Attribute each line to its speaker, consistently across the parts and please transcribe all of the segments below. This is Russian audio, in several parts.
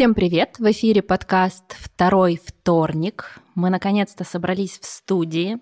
Speaker 1: Всем привет! В эфире подкаст «Второй вторник». Мы наконец-то собрались в студии.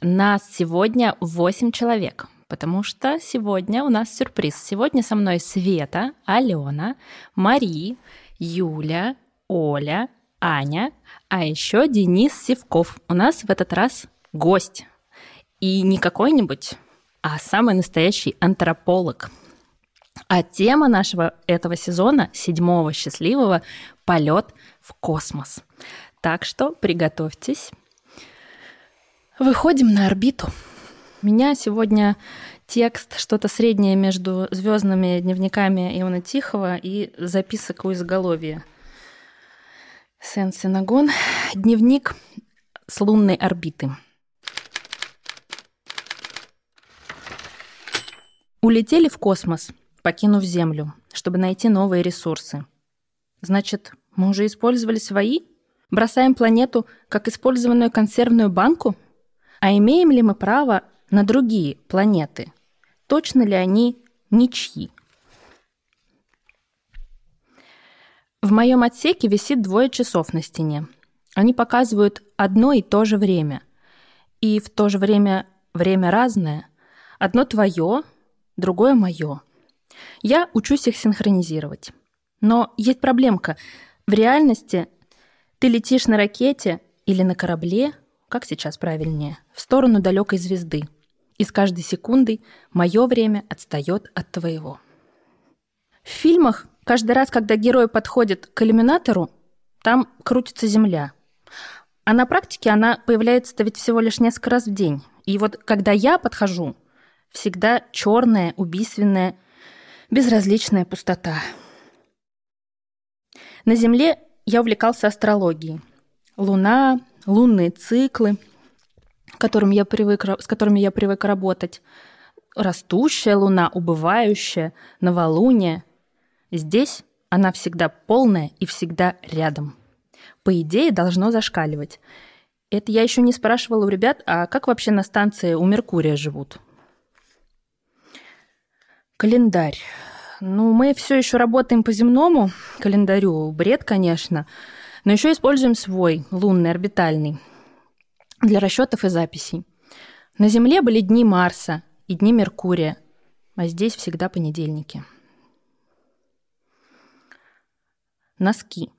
Speaker 1: Нас сегодня 8 человек, потому что сегодня у нас сюрприз. Сегодня со мной Света, Алена, Мари, Юля, Оля, Аня, а еще Денис Севков. У нас в этот раз гость. И не какой-нибудь, а самый настоящий антрополог – а тема нашего этого сезона, седьмого счастливого, полет в космос. Так что приготовьтесь. Выходим на орбиту. Меня сегодня текст что-то среднее между звездными дневниками Иона Тихого и записок у изголовья. Сен-Синагон. Дневник с лунной орбиты. Улетели в космос – покинув Землю, чтобы найти новые ресурсы. Значит, мы уже использовали свои? Бросаем планету как использованную консервную банку? А имеем ли мы право на другие планеты? Точно ли они ничьи? В моем отсеке висит двое часов на стене. Они показывают одно и то же время. И в то же время время разное. Одно твое, другое мое. Я учусь их синхронизировать. Но есть проблемка. В реальности ты летишь на ракете или на корабле, как сейчас правильнее, в сторону далекой звезды. И с каждой секундой мое время отстает от твоего. В фильмах каждый раз, когда герой подходит к иллюминатору, там крутится Земля. А на практике она появляется ведь всего лишь несколько раз в день. И вот когда я подхожу, всегда черная, убийственная безразличная пустота. На Земле я увлекался астрологией. Луна, лунные циклы, которым я привык, с которыми я привык работать. Растущая луна, убывающая, новолуние. Здесь она всегда полная и всегда рядом. По идее, должно зашкаливать. Это я еще не спрашивала у ребят, а как вообще на станции у Меркурия живут? Календарь. Ну, мы все еще работаем по земному календарю. Бред, конечно. Но еще используем свой, лунный, орбитальный, для расчетов и записей. На Земле были дни Марса и дни Меркурия, а здесь всегда понедельники. Носки.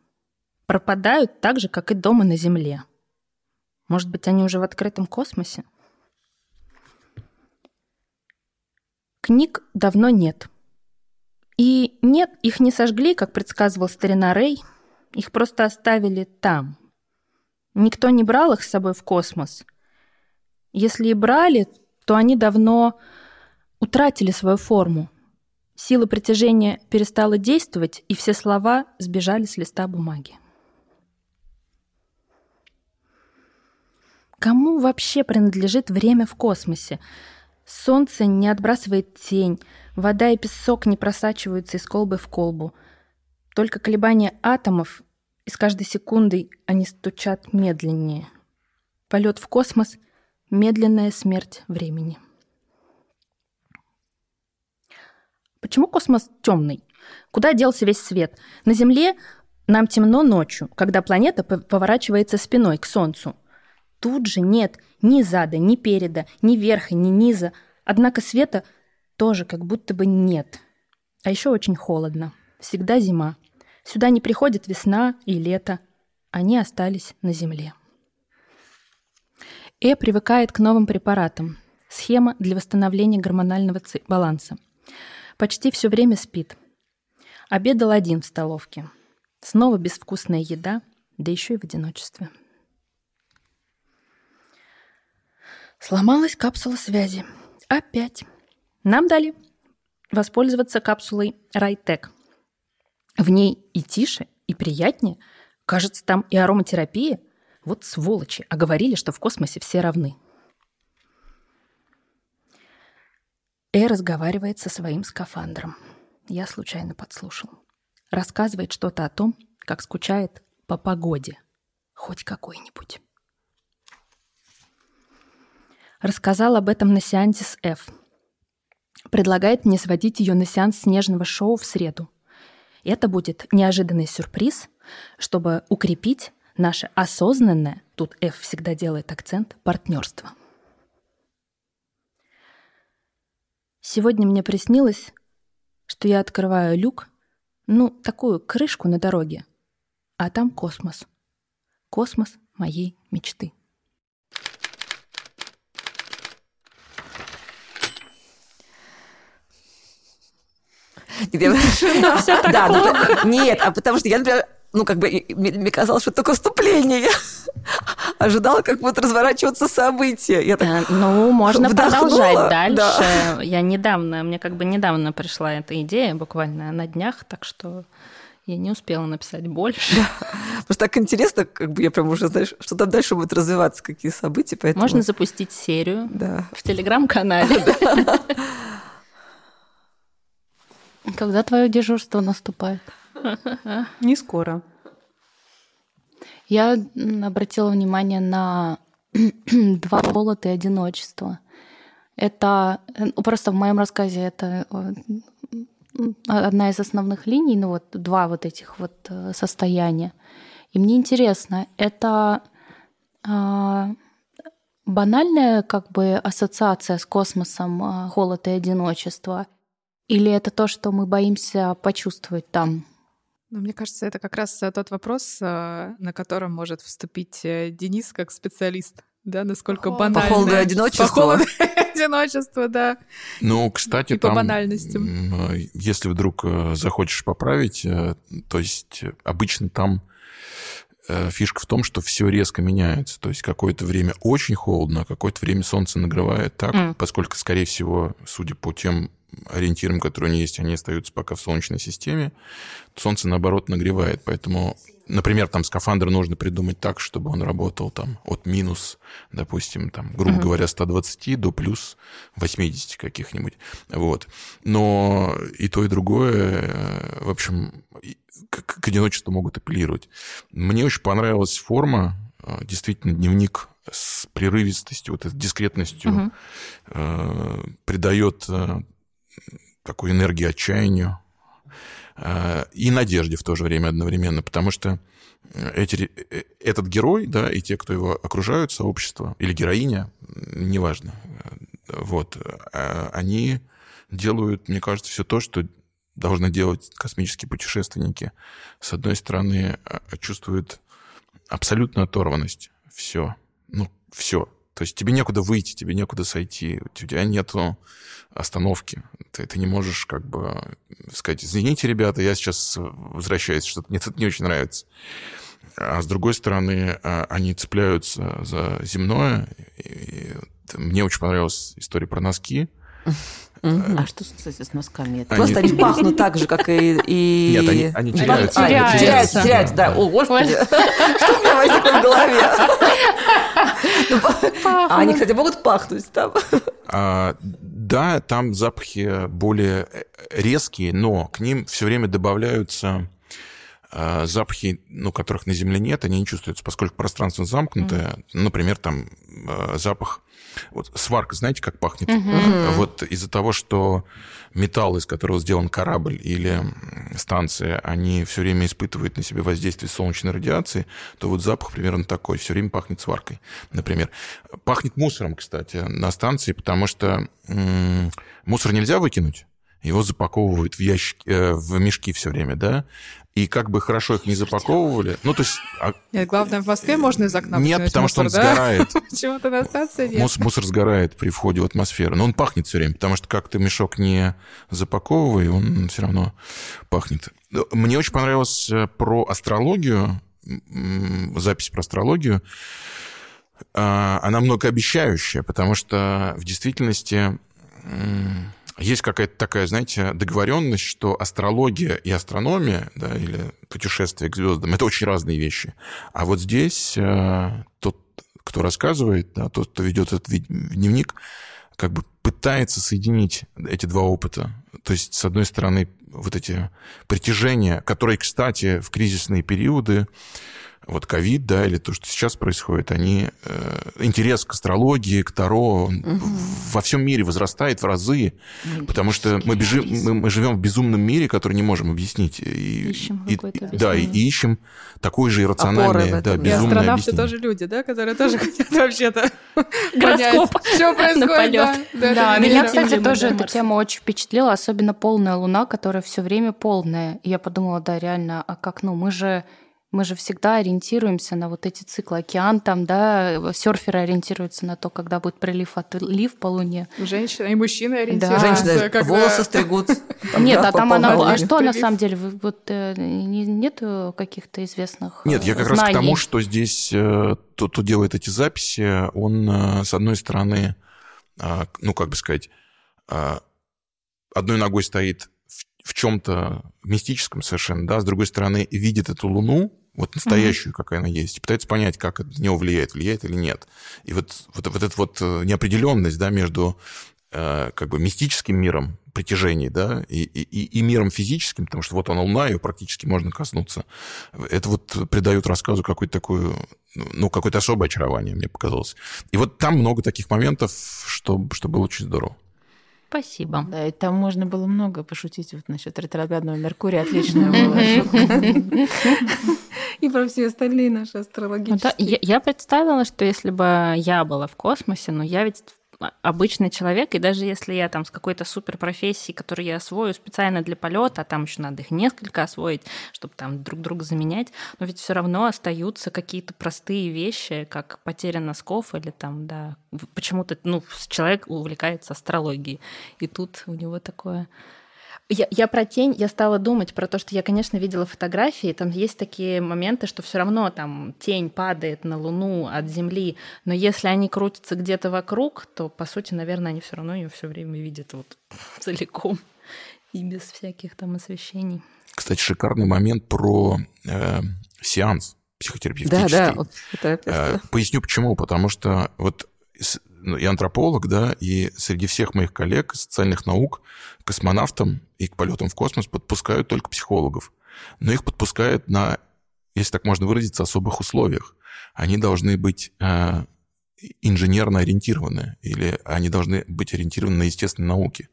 Speaker 1: Пропадают так же, как и дома на Земле. Может быть, они уже в открытом космосе? Книг давно нет. И нет, их не сожгли, как предсказывал старина Рэй, их просто оставили там. Никто не брал их с собой в космос. Если и брали, то они давно утратили свою форму. Сила притяжения перестала действовать, и все слова сбежали с листа бумаги. Кому вообще принадлежит время в космосе? Солнце не отбрасывает тень, вода и песок не просачиваются из колбы в колбу. Только колебания атомов, и с каждой секундой они стучат медленнее. Полет в космос — медленная смерть времени. Почему космос темный? Куда делся весь свет? На Земле нам темно ночью, когда планета поворачивается спиной к Солнцу. Тут же нет ни зада, ни переда, ни верха, ни низа. Однако света тоже как будто бы нет. А еще очень холодно. Всегда зима. Сюда не приходит весна и лето. Они остались на земле. Э привыкает к новым препаратам. Схема для восстановления гормонального баланса. Почти все время спит. Обедал один в столовке. Снова безвкусная еда, да еще и в одиночестве. Сломалась капсула связи. Опять. Нам дали воспользоваться капсулой Райтек. В ней и тише, и приятнее. Кажется, там и ароматерапия. Вот сволочи, а говорили, что в космосе все равны. Э разговаривает со своим скафандром. Я случайно подслушал. Рассказывает что-то о том, как скучает по погоде. Хоть какой-нибудь. Рассказал об этом на сеансе с F. Предлагает мне сводить ее на сеанс снежного шоу в среду. Это будет неожиданный сюрприз, чтобы укрепить наше осознанное, тут F всегда делает акцент, партнерство. Сегодня мне приснилось, что я открываю люк, ну, такую крышку на дороге, а там космос. Космос моей мечты.
Speaker 2: Все так плохо. Нет, а потому что я, например, ну, как бы, мне казалось, что это только вступление. Ожидала, как будут разворачиваться события. Я так
Speaker 1: э, ну, можно продолжать дальше. Да. Я недавно, мне как бы недавно пришла эта идея, буквально на днях, так что я не успела написать больше. Да.
Speaker 2: Просто так интересно, как бы я прям уже, знаешь, что там дальше будет развиваться, какие события. Поэтому...
Speaker 1: Можно запустить серию да. в телеграм-канале. Когда твое дежурство наступает?
Speaker 3: Не скоро.
Speaker 1: Я обратила внимание на два голода и одиночество. Это э, просто в моем рассказе это э, одна из основных линий, ну вот два вот этих вот э, состояния. И мне интересно, это а, банальная как бы ассоциация с космосом, голод и одиночество, или это то, что мы боимся почувствовать там?
Speaker 3: Ну, мне кажется, это как раз э, тот вопрос, э, на котором может вступить э, Денис как специалист. Да, насколько О, банально.
Speaker 2: По холоду одиночества.
Speaker 3: По холоду одиночества, да.
Speaker 4: Ну, кстати,
Speaker 3: и
Speaker 4: там,
Speaker 3: по банальностям.
Speaker 4: Если вдруг захочешь поправить, то есть обычно там фишка в том, что все резко меняется. То есть какое-то время очень холодно, а какое-то время солнце нагревает так, mm. поскольку, скорее всего, судя по тем ориентирам, которые у них есть, они остаются пока в Солнечной системе. Солнце, наоборот, нагревает. Поэтому, например, там скафандр нужно придумать так, чтобы он работал там от минус, допустим, там, грубо uh-huh. говоря, 120 до плюс 80 каких-нибудь. Вот. Но и то, и другое, э, в общем, к, к одиночеству могут апеллировать. Мне очень понравилась форма, э, действительно, дневник с прерывистостью, вот этой дискретностью угу. э, придает э, такой энергии отчаянию э, и надежде в то же время одновременно, потому что эти, э, этот герой, да, и те, кто его окружают, сообщество, или героиня, неважно, вот, э, они делают, мне кажется, все то, что должны делать космические путешественники. С одной стороны, чувствуют абсолютную оторванность. Все. Ну, все. То есть тебе некуда выйти, тебе некуда сойти, у тебя нету остановки. Ты, ты не можешь как бы сказать, извините, ребята, я сейчас возвращаюсь, что-то мне тут не очень нравится. А с другой стороны, а, они цепляются за земное. И мне очень понравилась история про носки.
Speaker 2: А что, кстати, с носками? Это Просто они пахнут так же, как и... и...
Speaker 4: Нет, они, они теряются. А,
Speaker 2: теряются. теряются, теряются, да. О, господи, что у меня возникло в голове? А они, кстати, могут пахнуть там.
Speaker 4: А, да, там запахи более резкие, но к ним все время добавляются запахи, ну, которых на Земле нет, они не чувствуются, поскольку пространство замкнутое. Например, там запах вот сварка, знаете, как пахнет? Угу. Вот из-за того, что металл, из которого сделан корабль или станция, они все время испытывают на себе воздействие солнечной радиации, то вот запах примерно такой. Все время пахнет сваркой, например. Пахнет мусором, кстати, на станции, потому что м- мусор нельзя выкинуть его запаковывают в ящики, э, в мешки все время, да, и как бы хорошо их не запаковывали. Ну, то есть...
Speaker 3: А... Нет, главное, в Москве можно из окна
Speaker 4: Нет, потому что он да? сгорает.
Speaker 3: Почему-то на станции нет.
Speaker 4: Мус, мусор сгорает при входе в атмосферу. Но он пахнет все время, потому что как ты мешок не запаковывай, он все равно пахнет. Мне очень понравилось э, про астрологию, запись про астрологию. А, она многообещающая, потому что в действительности есть какая-то такая, знаете, договоренность, что астрология и астрономия, да, или путешествие к звездам, это очень разные вещи. А вот здесь э, тот, кто рассказывает, да, тот, кто ведет этот дневник, как бы пытается соединить эти два опыта. То есть, с одной стороны, вот эти притяжения, которые, кстати, в кризисные периоды вот ковид, да, или то, что сейчас происходит, они э, интерес к астрологии, к Таро угу. во всем мире возрастает в разы, потому что мы, бежим, мы, мы живем в безумном мире, который не можем объяснить. И,
Speaker 1: ищем
Speaker 4: и, Да, и, и ищем такой же иррациональный, да, безумный И астронавты объяснение.
Speaker 3: тоже люди, да, которые тоже хотят вообще-то понять, что происходит.
Speaker 1: Да, меня, кстати, тоже эта тема очень впечатлила, особенно полная луна, которая все время полная. И я подумала, да, реально, а как, ну, мы же мы же всегда ориентируемся на вот эти циклы. Океан там, да, серферы ориентируются на то, когда будет прилив, отлив по Луне.
Speaker 3: Женщины и мужчины ориентируются.
Speaker 2: Да. Женщины когда... волосы стригут.
Speaker 1: Нет, а там она... А что на самом деле? Вот э, нет каких-то известных
Speaker 4: Нет, я как раз к тому, что здесь э, тот, кто делает эти записи, он, э, с одной стороны, ну, как бы сказать, одной ногой стоит в чем-то мистическом совершенно, да, с другой стороны, видит эту Луну, вот настоящую, mm-hmm. какая она есть, и пытается понять, как это на него влияет, влияет или нет. И вот, вот, вот эта вот э, неопределенность, да, между э, как бы мистическим миром притяжений, да, и, и, и миром физическим, потому что вот она Луна, ее практически можно коснуться. Это вот придает рассказу какое-то такое, ну, какое-то особое очарование, мне показалось. И вот там много таких моментов, что, что было очень здорово.
Speaker 1: Спасибо.
Speaker 5: Да, и там можно было много пошутить вот насчет ретроградного Меркурия. Отличная была шутка. И про все остальные наши астрологические.
Speaker 1: Я представила, что если бы я была в космосе, но я ведь обычный человек, и даже если я там с какой-то супер профессией, которую я освою специально для полета, а там еще надо их несколько освоить, чтобы там друг друга заменять, но ведь все равно остаются какие-то простые вещи, как потеря носков или там, да, почему-то, ну, человек увлекается астрологией, и тут у него такое я, я про тень, я стала думать про то, что я, конечно, видела фотографии, там есть такие моменты, что все равно там тень падает на Луну от Земли, но если они крутятся где-то вокруг, то, по сути, наверное, они все равно ее все время видят вот целиком и без всяких там освещений.
Speaker 4: Кстати, шикарный момент про э, сеанс психотерапевтический.
Speaker 2: Да, да. Вот это,
Speaker 4: э, поясню почему. Потому что вот ну, я антрополог, да, и среди всех моих коллег социальных наук к космонавтам и к полетам в космос подпускают только психологов. Но их подпускают на, если так можно выразиться, особых условиях. Они должны быть э, инженерно ориентированы, или они должны быть ориентированы на естественные науки.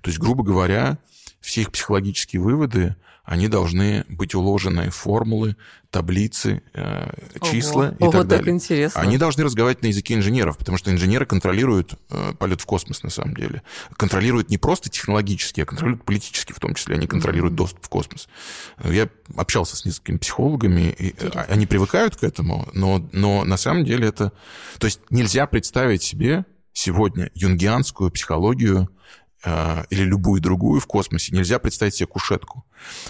Speaker 4: То есть, грубо говоря, все их психологические выводы, они должны быть уложены в формулы, таблицы, э, числа Ого. и Ого, так далее.
Speaker 2: Так интересно.
Speaker 4: Они должны разговаривать на языке инженеров, потому что инженеры контролируют э, полет в космос на самом деле. Контролируют не просто технологически, а контролируют политически в том числе. Они контролируют доступ в космос. Я общался с несколькими психологами, и э, интересно. они привыкают к этому, но, но на самом деле это... То есть нельзя представить себе сегодня юнгианскую психологию а, или любую другую в космосе, нельзя представить себе кушетку.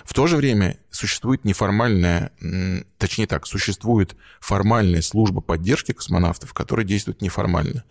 Speaker 4: В то же время существует неформальная, точнее так, существует формальная служба поддержки космонавтов, которая действует неформально.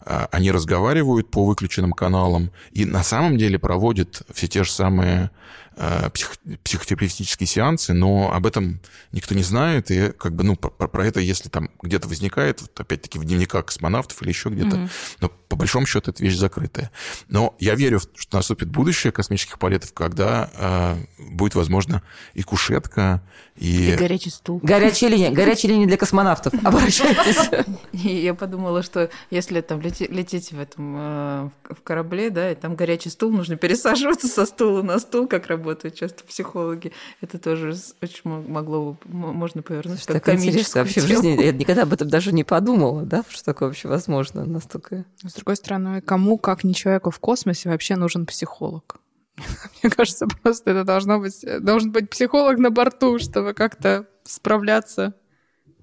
Speaker 4: А, они разговаривают по выключенным каналам и на самом деле проводят все те же самые Э, псих, психотерапевтические сеансы, но об этом никто не знает, и как бы, ну, про, про это, если там где-то возникает, вот опять-таки в дневниках космонавтов или еще где-то, mm-hmm. но по большому счету это вещь закрытая. Но я верю, что наступит будущее космических полетов, когда э, будет, возможно, и кушетка, и...
Speaker 1: И горячий стул.
Speaker 2: Горячая линия, горячая линия для космонавтов. Обращайтесь.
Speaker 5: Я подумала, что если там лететь в этом э, в корабле, да, и там горячий стул, нужно пересаживаться со стула на стул, как работают часто психологи. Это тоже очень могло можно повернуть как комическую
Speaker 2: Вообще в жизни я никогда об этом даже не подумала, да, что такое вообще возможно настолько.
Speaker 3: С другой стороны, кому, как не человеку в космосе, вообще нужен психолог? Мне кажется, просто это должно быть, должен быть психолог на борту, чтобы как-то справляться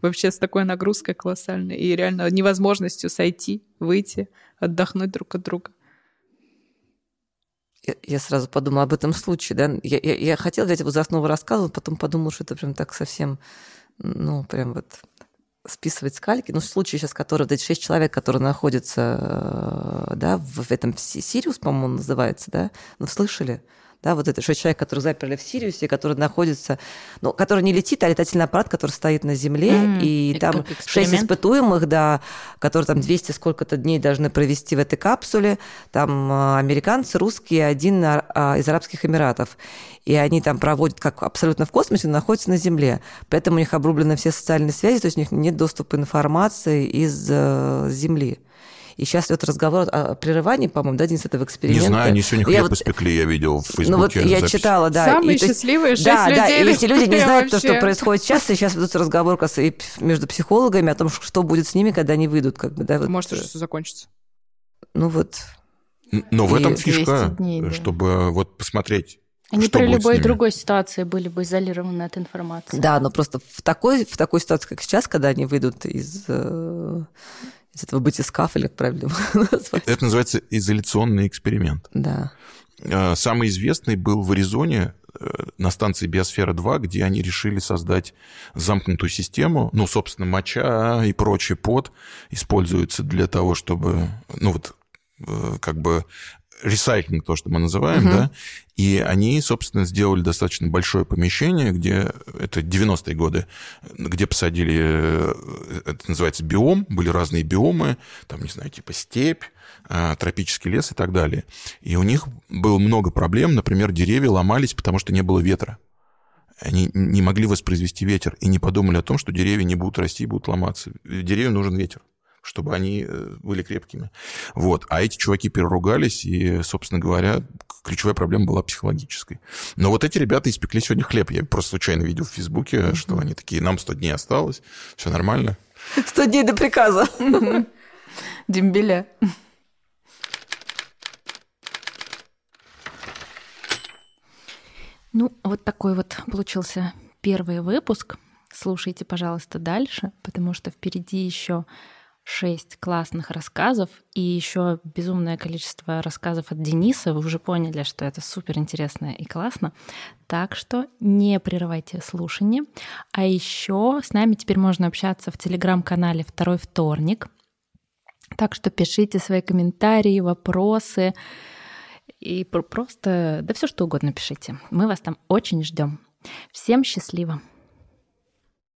Speaker 3: вообще с такой нагрузкой колоссальной и реально невозможностью сойти, выйти, отдохнуть друг от друга.
Speaker 2: Я, я сразу подумала об этом случае, да. Я, я, я хотела взять возрастного рассказа, потом подумала, что это прям так совсем, ну, прям вот списывать скальки. Ну, в случае сейчас, который, вот эти шесть человек, которые находятся, э, да, в, этом Сириус, по-моему, называется, да, ну, слышали? Да, вот это что человек, который заперли в Сириусе, который находится, ну, который не летит, а летательный аппарат, который стоит на Земле,
Speaker 1: М,
Speaker 2: и
Speaker 1: это
Speaker 2: там шесть испытуемых, да, которые там 200 сколько-то дней должны провести в этой капсуле. Там а, американцы, русские, один а, из Арабских Эмиратов. И они там проводят, как абсолютно в космосе, но находятся на Земле. Поэтому у них обрублены все социальные связи, то есть у них нет доступа информации из э, Земли. И сейчас идет разговор о прерывании, по-моему, да, Денис, этого
Speaker 4: Не
Speaker 2: эксперимента.
Speaker 4: знаю, они сегодня
Speaker 2: Я
Speaker 4: хлеб
Speaker 2: вот-
Speaker 4: испекли, я видел в Фейсбуке.
Speaker 2: ну вот я
Speaker 4: запись.
Speaker 2: читала, да.
Speaker 3: Самые
Speaker 2: и
Speaker 3: счастливые шесть
Speaker 2: да, да,
Speaker 3: людей
Speaker 2: и эти люди не
Speaker 3: на
Speaker 2: знают то, что
Speaker 3: вообще.
Speaker 2: происходит сейчас, и сейчас ведутся разговоры как раз, и п- между психологами о том, что будет с ними, когда они выйдут, как бы, да, вот,
Speaker 3: Может,
Speaker 2: э,
Speaker 3: уже все закончится.
Speaker 2: ну вот,
Speaker 4: Но в
Speaker 2: И
Speaker 4: этом
Speaker 5: 200
Speaker 4: фишка,
Speaker 5: дней, да.
Speaker 4: чтобы вот посмотреть,
Speaker 1: Они
Speaker 4: что
Speaker 1: при любой другой ситуации были бы изолированы от информации.
Speaker 2: да, но просто в такой, в такой ситуации, как сейчас, когда они выйдут из, э, из этого батискафа, или как правильно его назвать,
Speaker 4: это называется изоляционный эксперимент.
Speaker 2: да.
Speaker 4: Э, Самый известный был в Аризоне э, на станции Биосфера-2, где они решили создать замкнутую систему. Ну, собственно, моча и прочий пот используются для того, чтобы, ну вот, э, как бы ресайклинг, то, что мы называем,
Speaker 2: Мгм.
Speaker 4: да, и они, собственно, сделали достаточно большое помещение, где, это 90-е годы, где посадили, э, это называется биом, были разные биомы, там, не знаю, типа степь, а, тропический лес и так далее. И у них было много проблем, например, деревья ломались, потому что не было ветра. Они не могли воспроизвести ветер и не подумали о том, что деревья не будут расти и будут ломаться. Деревьям нужен ветер чтобы они э, были крепкими. Вот. А эти чуваки переругались, и, собственно говоря, ключевая проблема была психологической. Но вот эти ребята испекли сегодня хлеб. Я просто случайно видел в Фейсбуке, что они такие, нам 100 дней осталось, все нормально.
Speaker 2: 100 дней до приказа.
Speaker 5: Дембеля.
Speaker 1: Ну, вот такой вот получился первый выпуск. Слушайте, пожалуйста, дальше, потому что впереди еще шесть классных рассказов и еще безумное количество рассказов от Дениса. Вы уже поняли, что это супер интересно и классно. Так что не прерывайте слушание. А еще с нами теперь можно общаться в телеграм-канале «Второй вторник». Так что пишите свои комментарии, вопросы и про- просто, да все что угодно пишите. Мы вас там очень ждем. Всем счастливо!